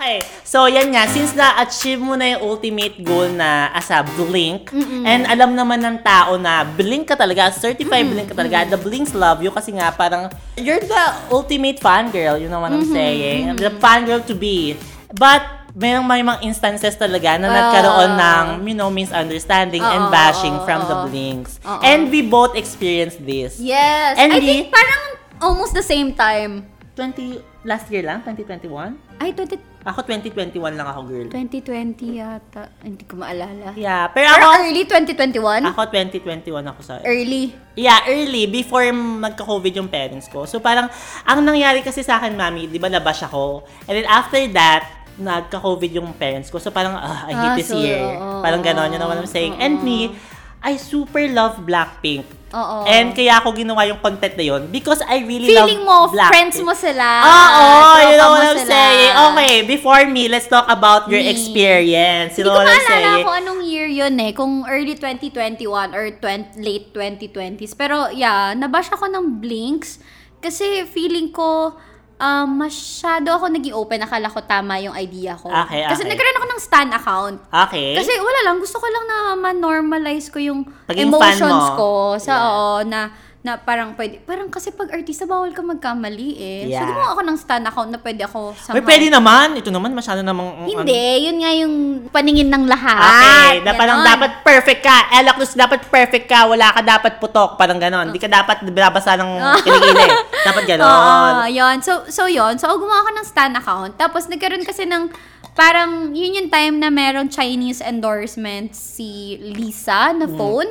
Okay, so yan nga, since na-achieve mo na yung ultimate goal na as a Blink, and alam naman ng tao na Blink ka talaga, certified Blink ka talaga, the Blinks love you kasi nga parang, you're the ultimate fangirl, you know what I'm saying? The fangirl to be. But, mayroong may mga instances talaga na nagkaroon ng, you know, misunderstanding and Oo, bashing oo, from the oo. Blinks. Oo. And we both experienced this. Yes. And I di- think parang almost the same time. 20, last year lang? 2021? Ay, 20, Ako 2021 lang ako, girl. 2020 yata. Hindi ko maalala. Yeah, pero Pero ako, early 2021? ako 2021 ako sa... Early. Yeah, early, before magka-COVID yung parents ko. So parang, ang nangyari kasi sa akin, mami, di ba nabash ako? And then after that, nagka-COVID yung parents ko. So parang, ah, I hate Ah, this so, year. oo, parang gano'n, you know what I'm saying? And me, I super love Blackpink. Oo. And kaya ako ginawa yung content na yun because I really Feeling love mo, Blackpink. friends mo sila. Oo, you know what I'm sila. saying? Okay, before me, let's talk about your Me. experience. You Hindi know ko what I'm maalala saying? kung anong year yun eh. Kung early 2021 or 20, late 2020s. Pero yeah, nabash ako ng Blinks. Kasi feeling ko, um, masyado ako naging open. Akala ko tama yung idea ko. Okay, Kasi okay. nagkaroon ako ng stan account. Okay. Kasi wala lang, gusto ko lang na ma-normalize ko yung Pagiging fan emotions mo. ko sa Yeah. oo, na na parang pwede, parang kasi pag artista bawal ka magkamali eh. So Yeah. gumawa ako ng stan account na pwede ako somehow. pwede naman. Ito naman, masyado namang... Hindi, yun nga yung paningin ng lahat. Okay, na parang dapat perfect ka. Ella Cruz, dapat perfect ka. Wala ka dapat putok. Parang ganon. Hindi ka dapat binabasa ng kiligili. dapat ganon. Oo, yun. So, so yun. So, gumawa ako ng stan account. Tapos, nagkaroon kasi ng, parang, yun yung time na meron Chinese endorsement si Lisa na phone.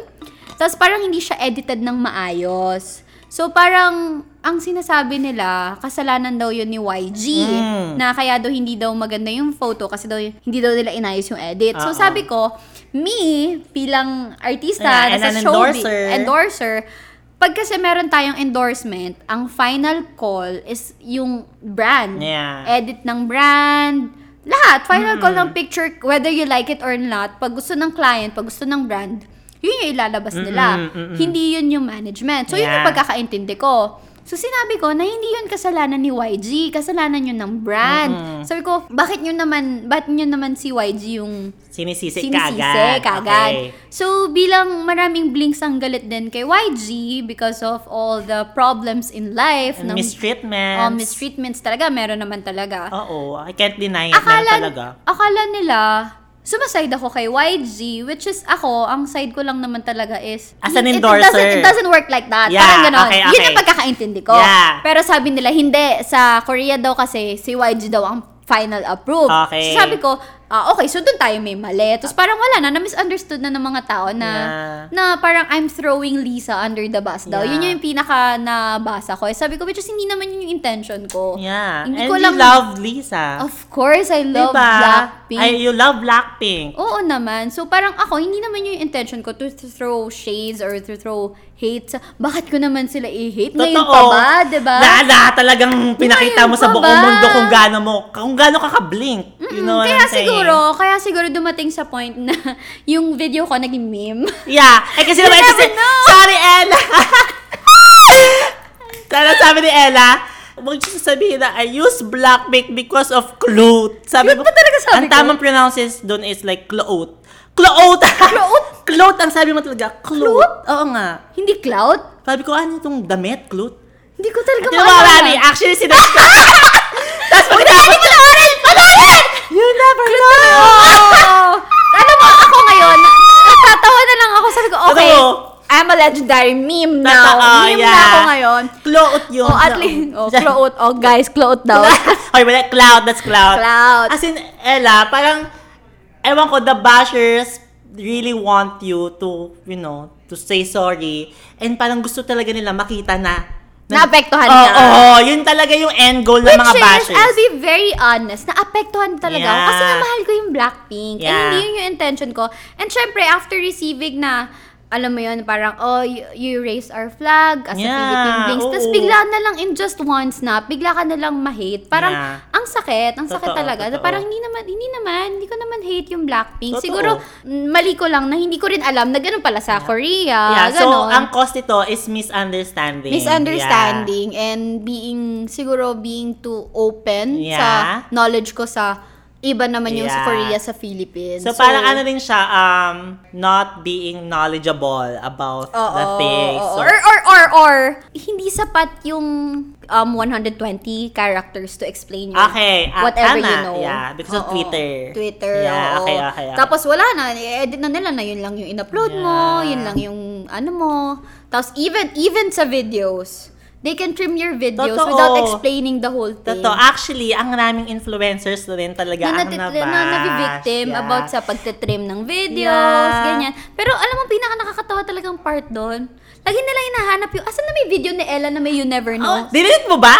Tapos, parang hindi siya edited ng maayos. So, parang, ang sinasabi nila, kasalanan daw yun ni YG. Mm. Na kaya daw hindi daw maganda yung photo kasi daw hindi daw nila inayos yung edit. Oo. So, sabi ko, me, bilang artista, Yeah, nasa an showbiz, endorser. endorser, pag kasi meron tayong endorsement, ang final call is yung brand. Yeah. Edit ng brand, lahat. Final call ng picture, whether you like it or not, pag gusto ng client, pag gusto ng brand, yun yung ilalabas nila. Mm-mm, mm-mm. Hindi yun yung management. So, yun yung Yeah. pagkakaintindi ko. So, sinabi ko na hindi yun kasalanan ni YG, kasalanan yun ng brand. Mm-mm. Sabi ko, bakit nyo naman, bakit nyo naman si YG yung Sinisisi, sinisisi kagad. kagad. Okay. So, bilang maraming blinks ang galit din kay YG because of all the problems in life. And ng- mistreatments. Oh, mistreatments talaga. Meron naman talaga. Oo, I can't deny it. akala, talaga. akala nila, sumaside ako kay YG, which is ako, ang side ko lang naman talaga is, As an it- endorser. It doesn't, it doesn't work like that. Yeah, Parang ganon. okay, Yun okay. yung pagkakaintindi ko. Yeah. Pero sabi nila, hindi. Sa Korea daw kasi, si YG daw ang final approve. Okay. So sabi ko, ah, okay, so doon tayo may mali. Tapos parang wala na, na-misunderstood na ng mga tao na, Yeah. na parang I'm throwing Lisa under the bus daw. Yeah. Yun yung pinaka nabasa ko. Eh, Sabi ko, which is hindi naman yun yung intention ko. Yeah. Hindi And ko you lang- love Lisa. Of course, I love diba? Blackpink. Ay, you love Blackpink. Oo naman. So, parang ako, hindi naman yung intention ko to, throw shades or to throw hate. sa- Bakit ko naman sila i-hate? Ngayon pa ba? Diba? Na, na, talagang pinakita mo Ngayon sa pa buong ba? mundo kung gaano mo, kung gaano ka ka-blink. You know what kaya I'm saying? siguro, kaya siguro dumating sa point na yung video ko naging meme. Yeah. Eh kasi naman, know. sorry, Ella. Tala sabi ni Ella, Huwag siya sabihin na I use Blackpink because of cloth. Sabi ba talaga sabi ang ko? tamang pronounces doon is like cloth. Cloth! Cloth? cloth ang sabi mo talaga. Cloth? Oo nga. Hindi cloud? Sabi ko, ano itong damit? Cloth? Hindi ko talaga Di ba, Mami? Actually, sinabi ko. Tapos pag tapos ko, You never know! Oh! Alam mo, ako ngayon, natatawa na lang ako. Sabi ko, okay, Totoo. I'm a legendary meme now. Totoo, meme na yeah. ako ngayon. Cloth yun. Oh, at least, oh, cloud. Oh, guys, cloud daw. Oy, wala, cloud, that's cloud. Cloud. As in, Ella, parang, ewan ko, the bashers really want you to, you know, to say sorry. And parang gusto talaga nila makita na, Naapektuhan Oo, ka. oo, yun talaga yung end goal ng Which mga is, bashers. I'll be very honest, naapektuhan talaga ako Yeah. kasi nga mahal ko yung Blackpink. And Yeah. hindi yun yung intention ko. And syempre, after receiving na, alam mo yun, parang, oh, you, you raised our flag as Yeah, a Philippine Blinks. Tapos bigla na lang in just one snap, bigla ka na lang ma-hate. Parang, Yeah. ang sakit, ang sakit Totoo, talaga. totoo. Parang hindi naman, hindi naman, hindi ko naman hate yung Blackpink. Totoo. Siguro, mm, mali ko lang na hindi ko rin alam na ganun pala sa Korea. yeah, so, ganon. ang cause nito is misunderstanding. misunderstanding and being siguro being too open Yeah. sa knowledge ko sa iba naman yung sa Yeah. Korea sa Philippines. So, parang ano rin siya, um, not being knowledgeable about the Oo, things. So, or, or, or, or, hindi sapat yung um, 120 characters to explain your Okay, ah, whatever tama. you know. Yeah, because of Oo. Twitter. Twitter, Yeah, oo. okay, okay, okay. Tapos wala na, i-edit na nila na yun lang yung in-upload mo, Yeah. yun lang yung ano mo. Tapos even, even sa videos, they can trim your videos Totoo. without explaining the whole thing. Totoo. Actually, ang raming influencers rin talaga na, ang nabash. na nabi-victim Yeah. about sa pagtitrim ng videos, Yeah. ganyan. Pero alam mo, pinaka nakakatawa talagang part doon. Lagi nila hinahanap yung, asan na may video ni Ella na may You Never Oh, Know? dinelete mo ba?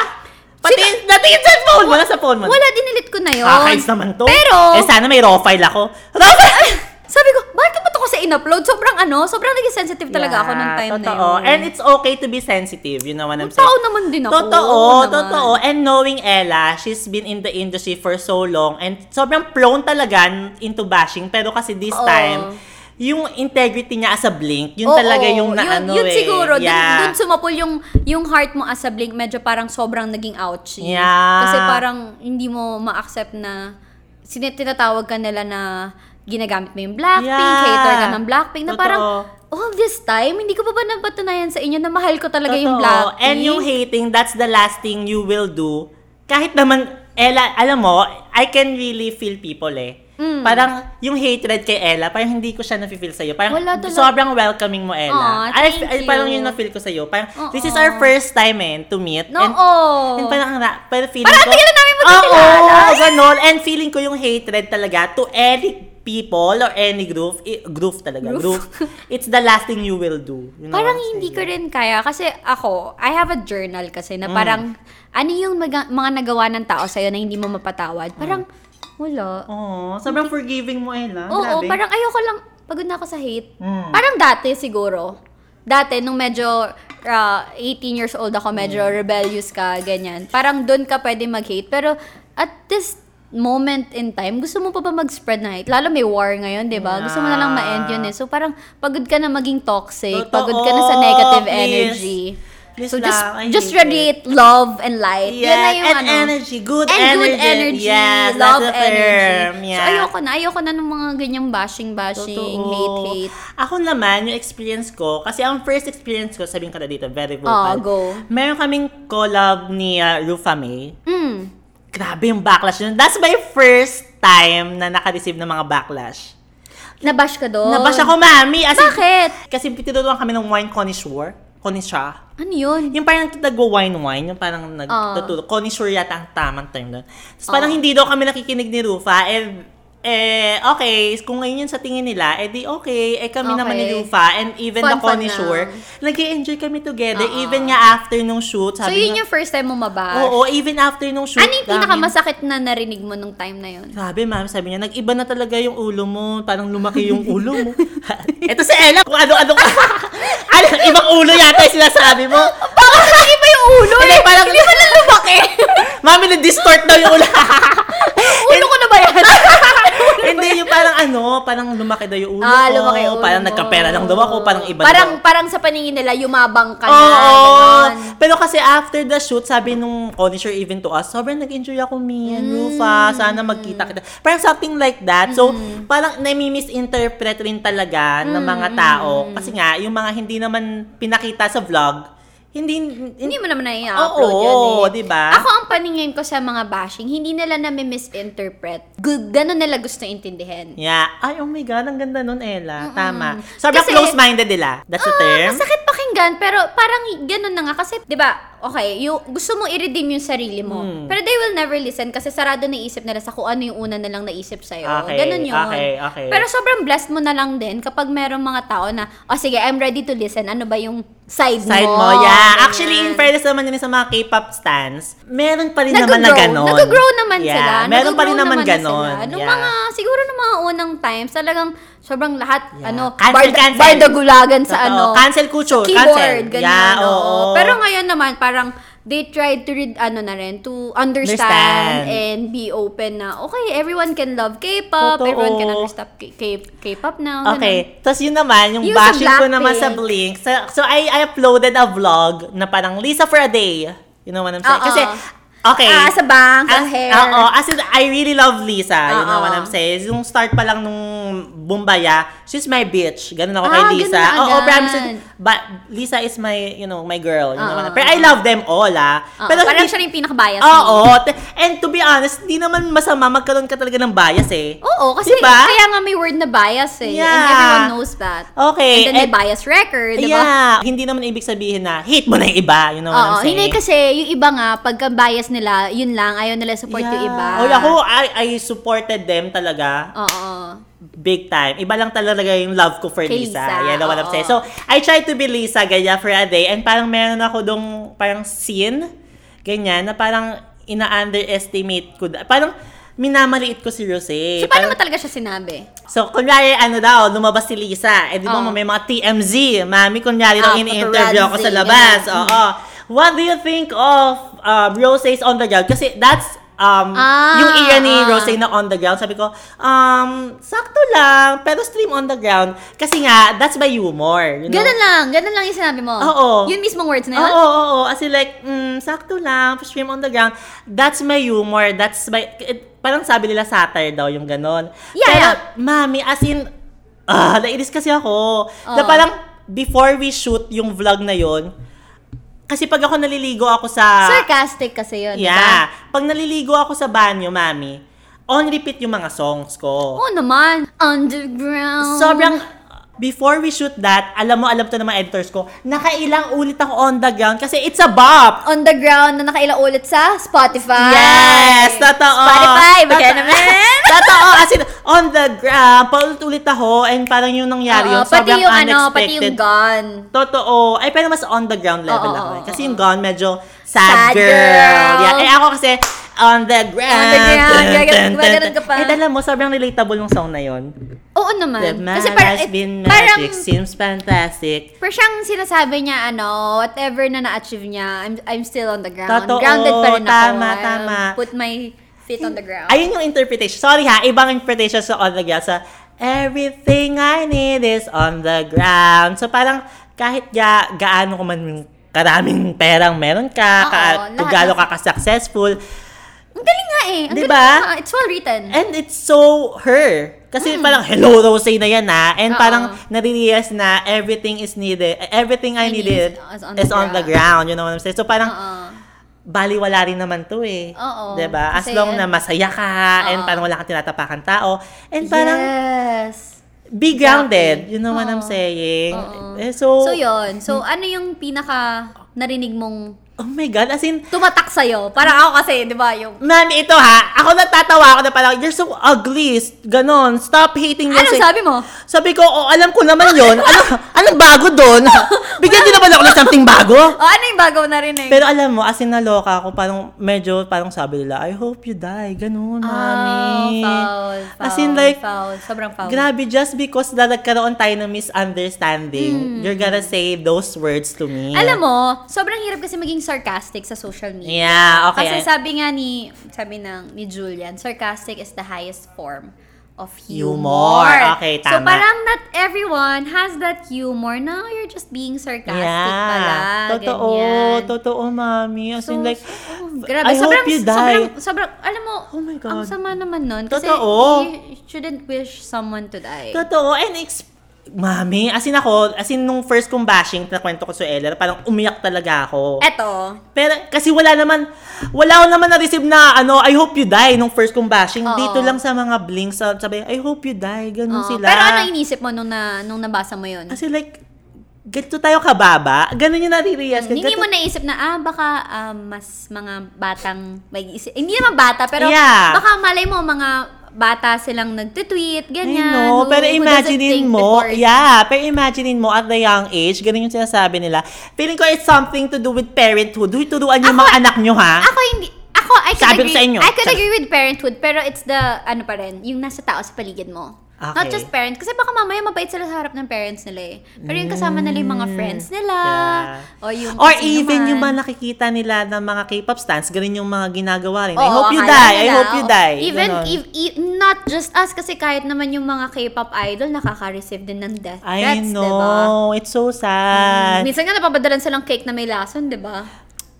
Pati, natingin sa phone mo, nasa phone mo. Wala, dinilit ko na yun. Kakaids naman to. Pero, Eh, sana may raw file ako. Raw file! sabi ko, bakit ba ito ko sa in-upload? Sobrang ano, sobrang naging sensitive talaga ako nung time totoo. na yun. And it's okay to be sensitive, you know what I'm Tao saying? naman din ako. Totoo, Oo naman. totoo. And knowing Ella, she's been in the industry for so long and sobrang prone talaga into bashing. Pero kasi this Oo. time, yung integrity niya as a Blink, yun Oo, talaga yung na yun, ano yun eh. siguro, dun, yeah. dun sumapul yung, yung heart mo as a Blink, medyo parang sobrang naging ouchy. Yeah. Kasi parang hindi mo ma-accept na, tinatawag ka nila na ginagamit mo yung Blackpink, Yeah. hater ka ng Blackpink, na Totoo. parang, all this time, hindi ko pa ba napatunayan sa inyo na mahal ko talaga yung Totoo. Blackpink? And yung hating, that's the last thing you will do. Kahit naman, Ella, alam mo, I can really feel people eh. Mm. Parang yung hatred kay Ella, parang hindi ko siya na-feel sa'yo. Parang Wala talaga. sobrang welcoming mo, Ella. Aw, thank ay, parang yun na-feel ko sa'yo. Parang, Oo. this is our first time eh, to meet. No, And, oh. and parang, na, pero feeling Parang ko, na namin magkakilala. Oo, ganun. And feeling ko yung hatred talaga to any people or any group, i- group talaga, Group? it's the last thing you will do. You know Parang hindi ko rin kaya. Kasi ako, I have a journal kasi na parang, ano yung mga, mga nagawa ng tao sa'yo na hindi mo mapatawad? Parang, wala. Oo, sobrang forgiving mo, Ella. Oo, Grabe. parang ayoko lang, pagod na ako sa hate. Mm. Parang dati siguro. Dati, nung medyo ah, 18 years old ako, medyo Mm. rebellious ka, ganyan. Parang doon ka pwede mag-hate. Pero at this moment in time, gusto mo pa ba mag-spread na hate? Lalo may war ngayon, di ba? Gusto mo na lang ma-end yun eh. So parang pagod ka na maging toxic, Totoo, pagod ka na sa negative please. energy. Please so just lang, I just hate radiate love and light. Yeah, Yan na yung and ano. energy. Good and energy. good energy. Yes, love that's the term. energy. Yeah. So ayoko na. Ayoko na ng mga ganyang bashing, bashing, Totoo. hate, hate. Ako naman, yung experience ko, kasi ang first experience ko, sabihin ko na dito, very Oh, vocal. go. Meron kaming collab ni uh, Rufa May. Mm. Grabe yung backlash yun. That's my first time na naka-receive ng mga backlash. Nabash ka doon? Nabash ako, mami. As in- Bakit? kasi tinuturuan kami ng wine connoisseur. Connoisseur. Ano yun? Yung parang nagwa-wine-wine, yung parang nagtuturo. Connoisseur yata ang tamang term doon. Tapos parang Ah. hindi daw kami nakikinig ni Rufa. Eh, eh, okay, kung ngayon yun sa tingin nila, eh di okay, eh kami naman ni Okay. Rufa and even the Fun, fun connoisseur, nag enjoy kami together. Oo. Even nga after nung shoot, So sabi yun nga- yung first time mo mabash? Oo, even after nung shoot. Ano yung pinakamasakit na narinig mo nung time na yun? Grabe, ma'am. Sabi niya, nag-iba na talaga yung ulo mo. Parang lumaki yung ulo mo. Ito si Ella, kung ano-ano ka. ano, ibang ulo yata yung sinasabi mo. Bakit nag-iba yung ulo Hindi, eh? parang- Hindi ba na lumaki? Mami, na-distort daw yung ulo. ulo ko na ba yan? Hindi, yung parang ano, parang lumaki daw yung ulo ah, ko. lumaki yung ulo Parang mo. nagkapera lang daw ako. Parang iba Parang, daw. parang sa paningin nila, yumabang ka na. Oo. Pero kasi after the shoot, sabi nung connoisseur even to us, sobrang nag-enjoy ako, me and Rufa. Sana magkita kita. Parang something like that. So, parang nami-misinterpret rin talaga ng mga tao. Kasi nga, yung mga hindi naman pinakita sa vlog, hindi, Hindi mo naman na-upload Oo, yun eh. diba? Ako ang paningin ko sa mga bashing, hindi nila na misinterpret. Good, ganun nila gusto intindihin. Yeah. Ay, oh my God, ang ganda nun, Ella. Tama. Sobrang Kasi- close-minded nila. That's the term. Ah, masakit pakinggan, pero parang ganun na nga. Kasi, di ba, okay, yung, gusto mong i-redeem yung sarili mo. Hmm. Pero they will never listen kasi sarado na isip nila sa kung ano yung una nilang naisip sa'yo. Okay, ganun yun. okay, okay. Pero sobrang blessed mo na lang din kapag merong mga tao na, oh sige, I'm ready to listen. Ano ba yung side, Side mo? mo, yeah. Ganyan. Actually, in fairness naman din sa mga K-pop stans, meron pa rin naman na Nag-grow. ganon. Nag-grow naman yeah. sila. Meron pa rin Nag-grow naman na ganon. sila. Nung yeah. mga, siguro nung mga unang times, talagang sobrang lahat, Yeah. ano, Cancel, barda, cancel. bardagulagan sa Totoo. ano. Cancel culture, keyboard, cancel. ganyan. Yeah, oo. oo. Pero ngayon naman, parang, they tried to read, ano na rin, to understand, Understand. and be open na, okay, everyone can love K-pop, Totoo. everyone can understand K- K- K-pop now. ganun. Okay. Tapos yun naman, yung, Yung bashing ko naman sa. Blink. So, so I, I uploaded a vlog na parang Lisa for a day. You know what I'm saying? Oo. Kasi Okay. Ah, sa bangs, As, hair. Oo, as in, I really love Lisa. You know what I'm saying? Yung start pa lang nung Bumbaya, she's my bitch. Ganun ako kay Ah, Lisa. ganun na Oo, agad. promise. But Lisa is my, you know, my girl. You know what I'm- Pero I love them all, ah. Oo, Pero parang hindi- siya rin yung pinaka-bias Oo. Te- And to be honest, di naman masama magkaroon ka talaga ng bias eh. Oo, kasi Diba? kaya nga may word na bias eh. And Yeah. everyone knows that. Okay. And then may and- bias record, di ba? Yeah. Hindi naman ibig sabihin na hate mo na yung iba. You know what I'm saying? hindi kasi yung iba nga, pagka bias nila, yun lang, ayaw nila support yung iba. Oh, ako, I, I supported them talaga. Oo. Big time. Iba lang talaga yung love ko for Kay Lisa. Lisa, Yeah, know what I'm saying? So, I tried to be Lisa, ganyan, for a day. And parang meron ako dong parang scene, ganyan, na parang ina-underestimate ko. Parang minamaliit ko si Rosé. So, paano mo talaga siya sinabi? So, kunyari, ano daw, lumabas si Lisa. Eh, di ba, Oo. may mga TMZ. Mami, kunyari daw ini-interview ako sa labas. Oo. What do you think of um, Rosé's on the ground? Kasi that's um, Ah, yung era ni ah. Rosé na on the ground. Sabi ko, um, sakto lang, pero stream on the ground. Kasi nga, that's my humor. You know? Ganun lang, ganun lang yung sinabi mo. Oo. Yun mismong words na Oo, yun? oo, oo. As in like, mm, sakto lang, stream on the ground. That's my humor. That's my, it, parang sabi nila satire daw yung ganon. Yeah, Pero, yeah. mami, as in, ah, nainis kasi ako. Na Oo. parang, before we shoot yung vlog na yon kasi pag ako naliligo ako sa... Sarcastic kasi yun, di ba? Yeah. Pag naliligo ako sa banyo, mami, on repeat yung mga songs ko. Oo naman. Underground. Sobrang, before we shoot that, alam mo, alam to ng mga editors ko, nakailang ulit ako on the ground kasi it's a bop. On the ground na nakailang ulit sa Spotify. Yes! Totoo! Spotify, Totoo. naman. Totoo! As in, on the ground, paulit-ulit ako, and parang yung nangyari Oo, yun, pati sobrang yung ano, pati unexpected. yung gun. Totoo. Ay, pero mas on the ground level Oo, ako. eh. Kasi yung gone, medyo sad, Sad girl. girl. Yeah. Eh, ako kasi, on the ground. On the ground. Gaganon- ka pa. Eh, alam mo, sobrang relatable yung song na yun. Oo naman. The man Kasi parang, has been parang, magic, seems fantastic. parang siyang sinasabi niya, ano, whatever na na-achieve niya, I'm, I'm still on the ground. Totoo, Grounded pa rin ako. tama, tama. Put my feet on the ground. Ayun yung interpretation. Sorry ha, ibang interpretation sa on the ground. Sa everything I need is on the ground. So parang kahit ga, gaano ko man karaming perang meron ka, Oo, ka kung gaano ka ka-successful, eh. Ang Diba? nga. It's well written. and it's so her. Kasi parang hello Rosé na yan ha. And Mm. Oo. parang nare-realize na everything is needed, everything I, I need needed is on is the on the ground. You know what I'm saying? So parang Oo. baliwala rin naman to eh. Oo. 'Di ba? As Kasi- long na masaya ka and Oo. parang wala kang tinatapakan tao and parang yes. be grounded. Exactly. You know what I'm Oo. saying? Oo. Eh, so, So, yun. So, ano yung pinaka narinig mong oh my God, as in, tumatak sa'yo? Parang ako kasi, di ba, yung... Mami, ito ha, ako natatawa ako na parang, you're so ugly, ganon, stop hating Ano yourself. sabi mo? Sabi ko, oh, alam ko naman yon ano, anong bago doon? Bigyan din naman ako ng something bago. O, ano yung bago na rin eh? Pero alam mo, as in naloka ako, parang medyo, parang sabi nila, I hope you die. Mami. Oh, foul, foul, As in like, foul. Sobrang foul. Grabe, just because na nagkaroon tayo ng misunderstanding, Hmm. you're gonna say those words to me. Alam mo, sobrang hirap kasi maging sarcastic sa social media. Yeah, okay. Kasi sabi nga ni, sabi ng, ni Julian, sarcastic is the highest form of humor. Humor. Okay, So tama. parang not everyone has that humor. No, you're just being sarcastic pala. Totoo, ganyan. totoo, mami. As in So, like, so, grabe. I sobrang, hope you die. Sobrang, sobrang, alam mo, Oh my God. ang sama naman nun. Kasi Totoo. you shouldn't wish someone to die. Totoo, and ex- Mami, as in ako, as in nung first kong bashing, na kwento ko sa Eller, parang umiyak talaga ako. Eto, Pero kasi wala naman, wala ko naman na-receive na, ano, I hope you die nung first kong bashing. Oo. Dito lang sa mga blinks, sa- sabi, I hope you die, ganun Oo. sila. Pero ano inisip mo nung, na, nung nabasa mo yun? Kasi like, ganito tayo kababa, ganun yung nare-realize. ko. Hindi mo naisip na, ah, baka ah, mas mga batang, may isip, hindi naman bata, pero Yeah. baka malay mo, mga bata silang nagtitweet, I ganyan. know, who- pero imaginein mo, yeah, pero imaginein mo at the young age, ganun yung sinasabi nila. Feeling ko it's something to do with parenthood. Tuturuan yung Ako- mga anak nyo, ha? Ako hindi, ako, I could Sabi agree, sa inyo. I could Sabi- agree with parenthood, pero it's the, ano pa rin, yung nasa tao sa paligid mo. Okay. Not just parents. Kasi baka mamaya mabait sila sa harap ng parents nila eh. Pero yung kasama nila yung mga friends nila. Mm. Yeah. O yung Or even man. yung mga nakikita nila ng mga K-pop stans, ganun yung mga ginagawa rin. I Oo, hope you die, I nila, hope you oo. die. Even, if, if- not just us, kasi kahit naman yung mga K-pop idol, nakaka-receive din ng death I threats, know, diba? it's so sad. Minsan nga napapadalan silang cake na may lason, di ba?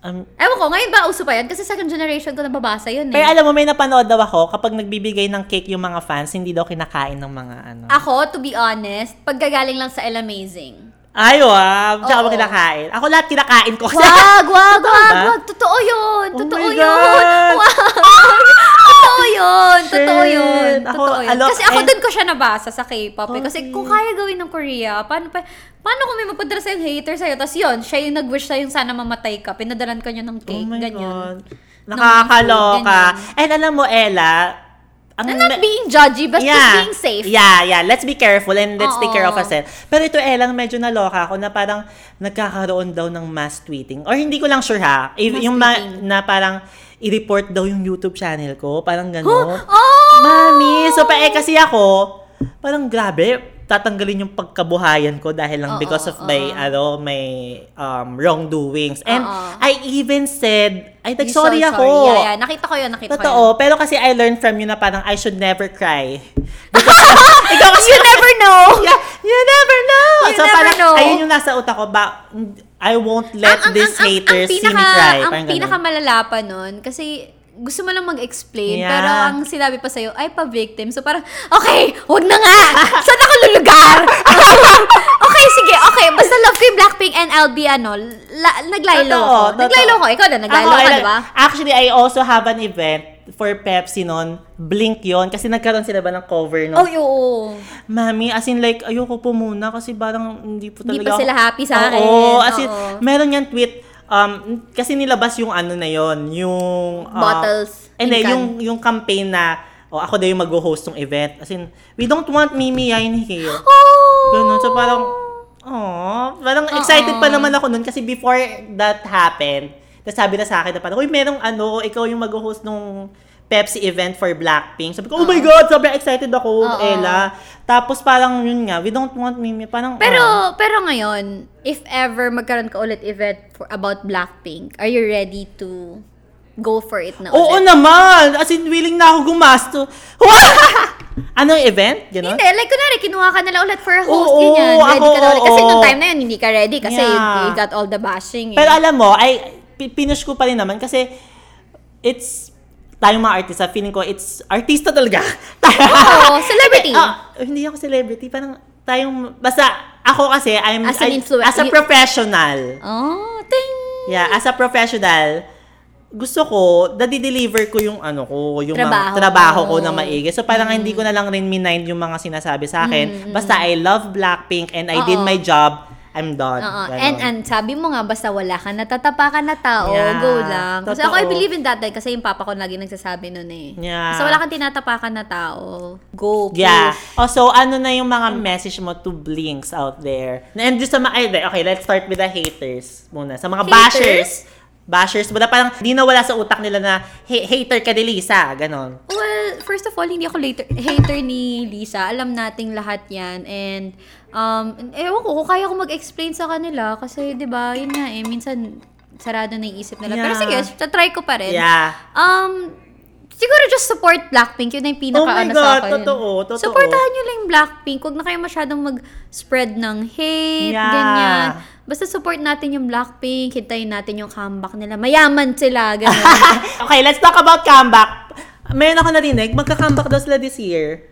Um, Ewan ko, ngayon ba uso pa yan? Kasi second generation ko nababasa yun eh. pero alam mo, may napanood daw ako, kapag nagbibigay ng cake yung mga fans, hindi daw kinakain ng mga ano. Ako, to be honest, paggagaling lang sa El Amazing. Ay, wow. Tsaka Oo. ba kinakain? Ako lahat kinakain ko. Wag, wag, wag, ba? wag. Totoo yun. Oh Totoo my yun. God. Wag. Totoo yun. Totoo Shit. yun. Ako, Totoo yun. Kasi ako and- dun ko siya nabasa sa K-pop eh. Kasi Okay. kung kaya gawin ng Korea, paano pa, paano kung may mapadala sa'yo hater sa'yo? Tapos yun, siya yung nag-wish sa'yo sana mamatay ka. Pinadalan ka niya ng oh cake. my ganyan. God. Nakakaloka. ganyan. And alam mo, Ella, ang And not being judgy, but just being safe. Yeah, yeah. Let's be careful and let's take care of Oo. ourselves. Pero ito, Elang, medyo naloka ako na parang nagkakaroon daw ng mass tweeting. Or hindi ko lang sure ha. If, Mass yung ma- na parang i-report daw yung YouTube channel ko. Parang Huh? gano'n. Oh! Mami! So, pa eh, kasi ako, parang grabe, tatanggalin yung pagkabuhayan ko dahil lang Oo, because of my, oo. ano, my um, wrongdoings. And Oo. I even said, ay, You nag-sorry so ako. sorry. Yeah, yeah. Nakita ko yun, nakita ko yun. Totoo. Pero kasi I learned from you na parang I should never cry. Because, ikaw kasi, You never know. yeah, you never know. You so never parang, know. ayun yung nasa utak ko, ba, I won't let these haters see me pinaka, cry. Ang Parang ganun. pinakamalala pa nun, kasi gusto mo lang mag-explain, Yeah. pero ang sinabi pa sa'yo, ay pa-victim. So parang, okay, wag na nga! Saan ako lulugar? okay, sige, okay. Basta love ko yung Blackpink and I'll be ano, la, naglaylo Totoo, ko. totoo. Naglaylo ko. Ikaw na, naglaylo Ako, ka, I- di ba? Actually, I also have an event for Pepsi noon. Blink yon Kasi nagkaroon sila ba ng cover no? Oh, oo. Mami, as in like, ayoko po muna kasi parang hindi po Hindi talaga pa ako- sila happy sa akin. Oo, as in, Oo. meron yan tweet, um, kasi nilabas yung ano na yon yung... uh, Bottles And then, in can. yung, yung campaign na, oh, ako daw yung mag-host ng event. As in, we don't want Mimi Yain here. Oh! Ganun. So parang, oh, parang excited pa naman ako nun kasi before that happened, tapos sabi na sa akin na parang, uy, merong ano, ikaw yung mag-host nung Pepsi event for Blackpink. Sabi ko, oh my God, sobrang excited ako, Oo. Ella. Tapos parang yun nga, we don't want Mimi. Parang, Pero, oh. pero ngayon, if ever magkaroon ka ulit event for, about Blackpink, are you ready to go for it na Oo ulit? naman! As in, willing na ako gumasto. Anong event? Gano'n? Hindi, like kunwari, kinuha ka nila ulit for a host, Oo, ganyan. Ready ako, ka na ulit. Kasi oo. nung time na yun, hindi ka ready kasi Yeah. you, you got all the bashing. Eh. Pero alam mo, pi- pinush ko pa rin naman kasi it's tayong mga artista, feeling ko it's artista talaga. Oo, celebrity. Ah, hindi ako celebrity, parang tayong basta ako kasi I'm As an I- as a professional. oh, ting! Yeah, as a professional, gusto ko, dadi-deliver ko yung ano ko, yung Trabaho. mga trabaho ko na maigi. So parang hindi ko na lang rin mind yung mga sinasabi sa akin. Basta I love Blackpink and I did Oo. my job, I'm done. Oo. Ganon. And, and sabi mo nga, basta wala ka natatapakan na tao, Yeah. go lang. Kasi ako, I believe in that dahil kasi yung papa ko lagi nagsasabi nun eh. Yeah. Basta wala kang tinatapakan na tao, go, Yeah. push. Also, ano na yung mga message mo to blinks out there? And just sa mga, ay, okay, let's start with the haters muna. Sa mga Haters? bashers. Bashers. Muna parang di na wala sa utak nila na "Hey, hater ka ni Lisa. Ganon. Well, first of all, hindi ako later, hater ni Lisa. Alam nating lahat yan. And, um, ewan ko, kaya ko mag-explain sa kanila. Kasi, di ba, yun nga eh, minsan, sarado na yung isip nila. Pero Yeah. sige, try ko pa rin. Yeah. Um, siguro just support Blackpink. Yun na yung pinaka Oh ano God, sa akin. totoo, totoo. Supportahan nyo lang yung Blackpink. Huwag na kayo masyadong mag-spread ng hate, Yeah. ganyan. Basta support natin yung Blackpink. Hintayin natin yung comeback nila. Mayaman sila, ganyan. okay, let's talk about comeback. Meron ako narinig, magka-comeback daw sila this year.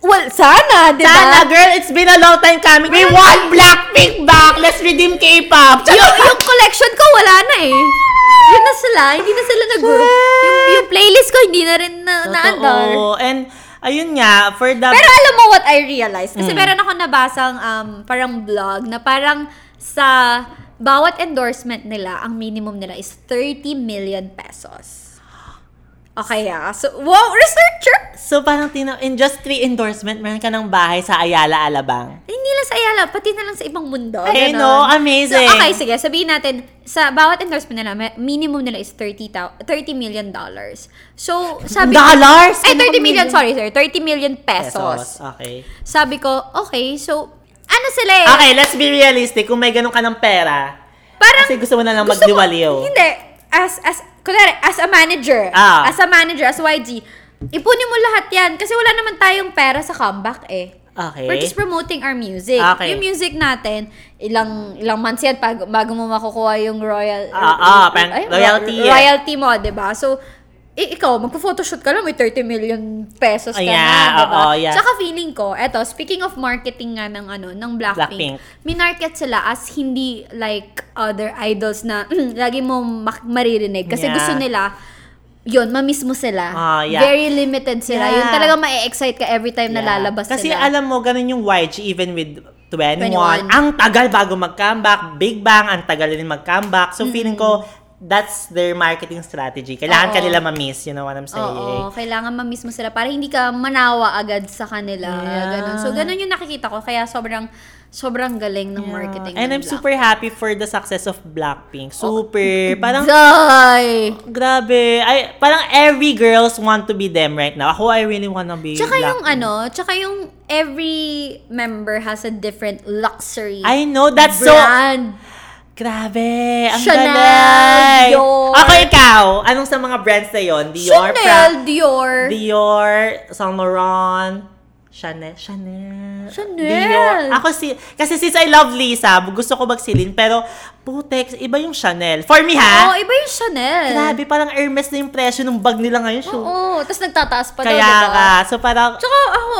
Well, sana, di ba? Sana, girl, it's been a long time coming. We want Blackpink back! Let's redeem K-pop! yung, yung collection ko, wala na eh. Yun na sila. Hindi na sila nag-group. Yung, yung playlist ko, hindi na rin na, na-andar. Totoo. And, ayun nga, for the... Pero alam mo what I realized? Kasi Mm. meron ako nabasang um, parang blog na parang sa bawat endorsement nila, ang minimum nila is 30 million pesos. Okay, ah. So, wow, researcher! So, parang tina- in just three endorsement, meron ka ng bahay sa Ayala, Alabang. Hindi lang sa Ayala, pati na lang sa ibang mundo. I ganon. know, amazing. So, okay, sige, sabihin natin, sa bawat endorsement nila, minimum nila is 30, thou- 30 million dollars. So, sabi Dollars? Ay, Ano 30 ka million, million? sorry, sir. 30 million pesos. Okay. Sabi ko, okay, so, ano sila eh? Okay, let's be realistic. Kung may ganun ka ng pera, Parang, kasi gusto mo na lang magdiwaliw. Hindi. As, as, kunwari, as a manager, Ah. as a manager, as YG, ipunin mo lahat yan. Kasi wala naman tayong pera sa comeback eh. Okay. We're just promoting our music. Okay. Yung music natin, ilang ilang months yan pag, bago mo makukuha yung royal Ah, ah, parang royalty ro- eh. royalty mo, 'di ba? So i- ikaw, magpo-photoshoot ka lang, may 30 million pesos ka Yeah, na, di ba? oo, yeah. Tsaka feeling ko, eto, speaking of marketing nga ng ano, ng Blackpink, Blackpink. minarket sila as hindi like other idols na lagi mo mak- maririnig. Kasi Yeah. gusto nila, yun, mamiss mo sila. Ah, yeah. Very limited sila. Yeah. Yun talaga ma-excite ka every time na Yeah. lalabas Kasi sila. alam mo, ganun yung YG even with 21. 21. Ang tagal bago mag-comeback. Big Bang, ang tagal din mag-comeback. So feeling ko, that's their marketing strategy. Kailangan Oo. ka nila ma-miss, you know what I'm saying? Oo, kailangan ma-miss mo sila para hindi ka manawa agad sa kanila. Yeah. Ganun. So, ganun yung nakikita ko. Kaya sobrang, sobrang galing ng marketing. And ng I'm Black. super happy for the success of Blackpink. Super. Parang, Day! grabe. I, parang every girls want to be them right now. Ako, I really wanna be Tsaka yung Blackpink. ano, tsaka yung every member has a different luxury I know, that's so... Grabe, ang Chanel, galing. Dior. Ako, ikaw, anong sa mga brands na yon? Dior, Chanel, Pra- Dior. Dior, Saint Laurent, Chanel, Chanel, Chanel. Dior. Ako si, kasi since I love Lisa, gusto ko magsilin, pero putex, iba yung Chanel. For me Oo, ha, iba yung Chanel. grabe, parang Hermes na yung presyo ng bag nila ngayon. Oo, tapos nagtataas pa daw, kaya diba? ka, so parang, Tsaka ako,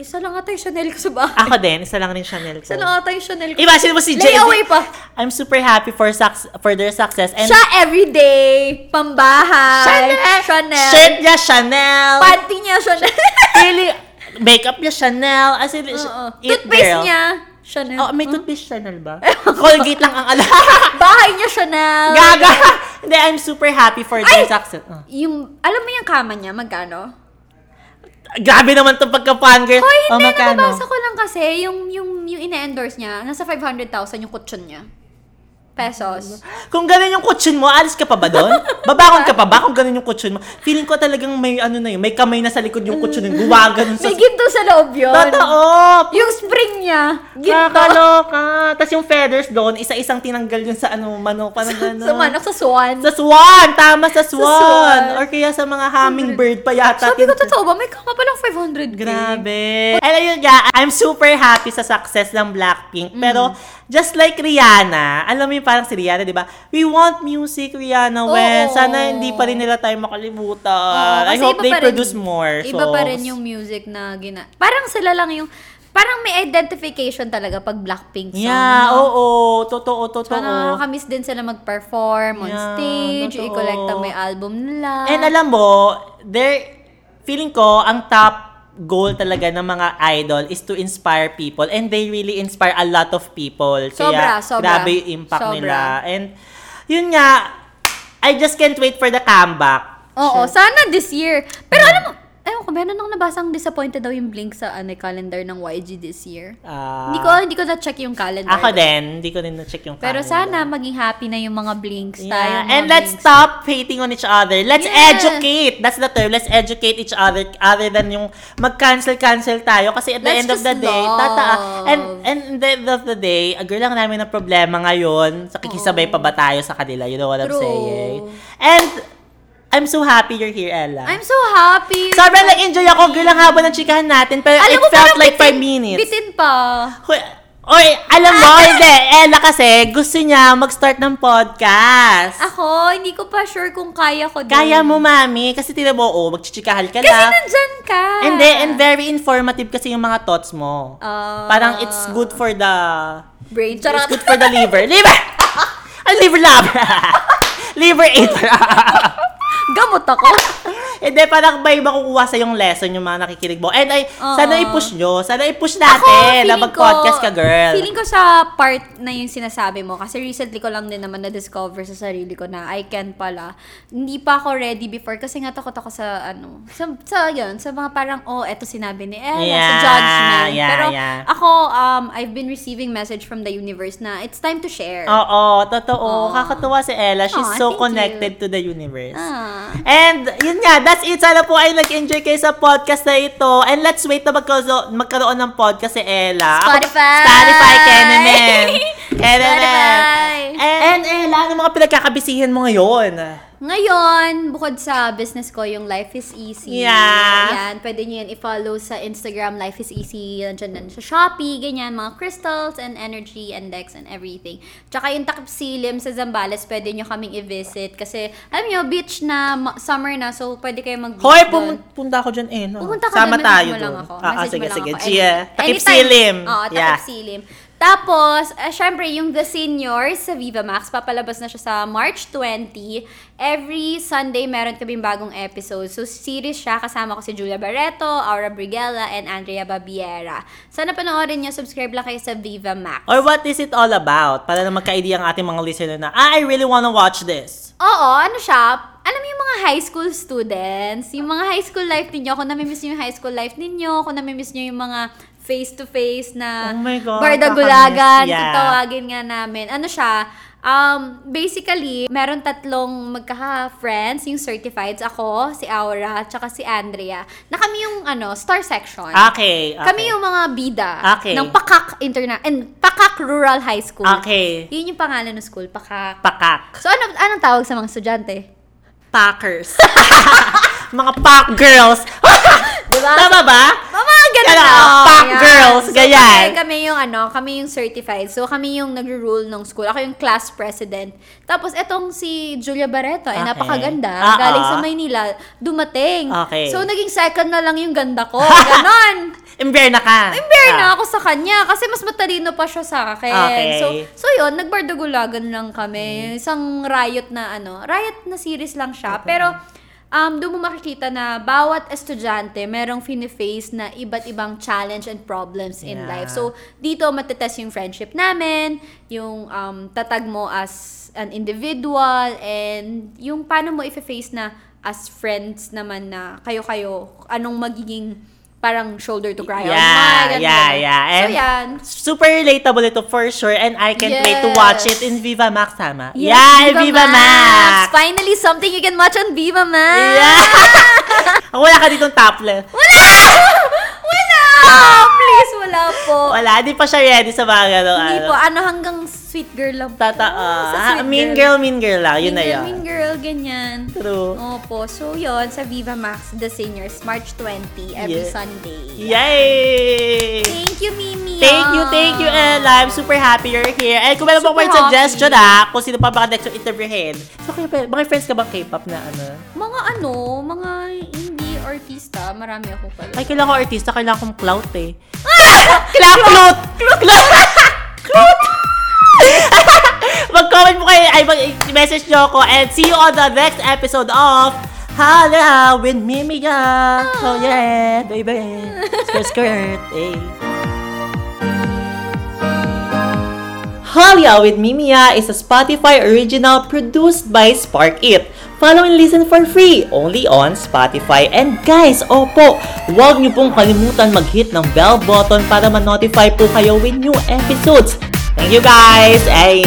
isa lang ata yung Chanel ko sa bahay. ako din, isa lang rin Chanel ko. Isa lang ata yung Chanel ko. Imagine mo si Jay. Layaway pa. I'm super happy for suc- for their success. And Siya everyday, pambahay, Chanel. Chanel. Shirt niya, Chanel. Panty niya, Chanel. really, makeup niya, Chanel. As in, Oo. it Toothpaste girl. niya, Chanel. Oh, may toothpaste Chanel ba? Colgate lang ang ala. Bahay niya, Chanel. Gaga! Hindi, I'm super happy for their success. Oh. Yung, alam mo yung kama niya, magkano? Grabe naman to pagka-fangirl. Hoy, oh, hindi, magkano? nababasa ko lang kasi, yung, yung, yung ine-endorse niya, nasa 500,000 yung kutsyon niya. Pesos. Kung ganun yung kutsyon mo, alis ka pa ba doon? Babakon ka pa ba kung ganun yung kutsyon mo? Feeling ko talagang may ano na yun, may kamay na sa likod yung kutsyon yung gumaganon sa... May ginto sa loob yun. Totoo! Yung spring niya, ginto. Kakaloka! Tapos yung feathers doon, isa-isang tinanggal yun sa ano, manok, parang gano'n. Sa manok sa swan. Sa swan! Tama, sa swan! swan. Or kaya sa mga hummingbird pa yata. Sabi ko, totoo ba? May kama palang 500 Grabe. And ayun nga, I'm super happy sa success ng Blackpink. Pero, just like Rihanna, alam mo yung parang si Rihanna, di ba? We want music, Rihanna, when. Oo. Sana hindi pa rin nila tayo makalimutan. Oo, I hope iba they pa rin- produce more. Iba songs. pa rin yung music na gina... Parang sila lang yung... Parang may identification talaga pag Blackpink song. Yeah, no? oo. Totoo, totoo. Sana nakakamiss din sila mag-perform on Yeah, stage, totoo. i-collect ang may album nila. And alam mo, there, feeling ko, ang top goal talaga ng mga idol is to inspire people and they really inspire a lot of people. Kaya, Sobra, sobra. grabe yung impact Sobra. nila. And, yun nga, I just can't wait for the comeback. Oo, sana this year. Pero alam mo, ewan ko, meron nang nabasang disappointed daw yung Blink sa ano, calendar ng YG this year. Ah, hindi ko hindi ko na-check yung calendar. Ako din, hindi ko din na-check yung Pero calendar. sana maging happy na yung mga Blinks tayo. Yeah. mga And let's Blinks. stop hating on each other. Let's Yeah. educate. That's the term. Let's educate each other other than yung mag-cancel-cancel tayo. Kasi at the Let's end of the just day, love. tata, and, and at the end of the day, a girl lang namin ng problema ngayon. Sa kikisabay pa ba tayo sa kanila? You know what I'm True. saying? And, I'm so happy you're here, Ella. I'm so happy. Sobrang nag-enjoy ako. Girl, ang haba ng chikahan natin. Pero it Alam mo, felt parang like 5 bitin- minutes. Bitin pa. Oy, alam mo, hindi. Ella kasi, gusto niya mag-start ng podcast. Ako, hindi ko pa sure kung kaya ko din. Kaya mo, mami. Kasi tila mo, oh, magchichikahal ka Kasi lang. nandyan ka. And then, and very informative kasi yung mga thoughts mo. Ah. Parang it's good for the... Brain. It's Charot. good for the liver. Liver! Ay, liver lover. liver aid. Gamot ako. Hindi, parang may makukuha sa yung lesson yung mga nakikinig mo. And ay, Oo. sana i-push nyo. Sana i-push Ako, natin na feeling mag-podcast ko- ka, girl. Feeling ko sa part na yung sinasabi mo, kasi recently ko lang din naman na-discover sa sarili ko na I can pala. Hindi pa ako ready before kasi nga takot ako sa ano, sa, sa yun, sa mga parang, oh, eto sinabi ni Ella, sa Yeah, judgment. yeah, Pero yeah. ako, um, I've been receiving message from the universe na it's time to share. Oo, totoo. Aw. Kakatuwa si Ella. She's Aw, so thank you. connected to the universe. Ah. And, yun nga, that's it. Sana po ay nag-enjoy kayo sa podcast na ito. And let's wait na magkaroon, magkaroon ng podcast si Ella. Ako- Spotify! Spotify, Kenemen. Kenemen. Spotify! And, and Ella, ano mga pinagkakabisihan mo ngayon? Ngayon, bukod sa business ko, yung Life is Easy. Yeah. Yan, pwede nyo yan i-follow sa Instagram, Life is Easy. Nandiyan din sa Shopee, ganyan, mga crystals and energy index and everything. Tsaka yung takip silim sa Zambales, pwede nyo kaming i-visit. Kasi, alam nyo, beach na, summer na, so pwede kayo mag-beach Hoy, pum- punta ako dyan eh. No? Pumunta ka Sama doon, tayo message mo lang doon. ako. Ah, ah, sige, sige. Any- Takip silim. Oo, takip silim. Tapos, uh, syempre, yung The Seniors sa Viva Max, papalabas na siya sa March 20. Every Sunday, meron kaming bagong episode. So, series siya. Kasama ko si Julia Barreto, Aura Brigella, and Andrea Babiera. Sana panoorin nyo. Subscribe lang kayo sa Viva Max. Or what is it all about? Para na magka-idea ang ating mga listener na, ah, I really wanna watch this. Oo, ano siya? Alam mo yung mga high school students, yung mga high school life ninyo, kung namimiss nyo yung high school life ninyo, kung namimiss nyo yung mga face-to-face na Oh God, bardagulagan. Yeah. tatawagin nga namin. Ano siya? Um, basically, meron tatlong magkaka-friends, yung certifieds, ako, si Aura, tsaka si Andrea, na kami yung ano, star section. Okay. okay. Kami yung mga bida Okay. ng Pakak Interna and Pakak Rural High School. Okay. Yun yung pangalan ng school, Pakak. Pakak. So, ano, anong tawag sa mga estudyante? Packers. mga pack girls. Diba? Tama ba? Mga ganun Ano, na. pack yan. girls, So, ganyan. Kami, kami yung ano, kami yung certified. So, kami yung nagro-rule ng school. Ako yung class president. Tapos, etong si Julia Barreto, eh, Okay. napakaganda. Ah, Galing ah. sa Maynila, dumating. Okay. So, naging second na lang yung ganda ko. Ganon. Imber na ka. Imber Ah. na ako sa kanya kasi mas matalino pa siya sa akin. Okay. So, so yun, nagbardagulagan lang kami. Isang riot na ano, riot na series lang siya. Pero, um, doon mo makikita na bawat estudyante merong fini-face na iba't ibang challenge and problems in Yeah. life. So, dito matetest yung friendship namin, yung um, tatag mo as an individual, and yung paano mo i-face na as friends naman na kayo-kayo, anong magiging parang shoulder to cry on. Yeah, ganun, yeah, yeah. So, And- yan. Super relatable ito for sure and I can't wait to Yes. watch it in Viva Max, tama? Yes, yeah, Viva, Max! Finally, something you can watch on Viva Max! Yeah! Wala ka ditong topless. Wala! Please, wala po. Wala, di pa siya ready sa mga gano'n. Hindi ano. po. Ano hanggang sweet girl lang po. Tata, Sa ah, sweet mean girl, mean girl lang. Yun mean na girl, yun. mean girl, ganyan. True. Opo. So, yun, sa Viva Max, The Seniors, March 20, every Yeah. Sunday. Yay! Thank you, Mimi. Thank you, thank you, Ella. I'm super happy you're here. And kung meron Super point suggestion, ha, kung sino pa baka next yung interviewin. So, kayo, pa- mga friends ka bang K-pop na ano? Mga ano, mga artista, marami ako pala. Ay, kailangan ko artista, kailangan kong clout eh. kailangan clout! Clout! Clout! Mag-comment mo kayo, ay mag-message nyo ako and see you on the next episode of Hala with Mimiga. Oh yeah, baby. Skirt, skirt. Hey. Halia with Mimia is a Spotify original produced by Spark It. Follow and listen for free only on Spotify. And guys, opo, huwag niyo pong kalimutan mag-hit ng bell button para ma-notify po kayo with new episodes. Thank you guys! Ay!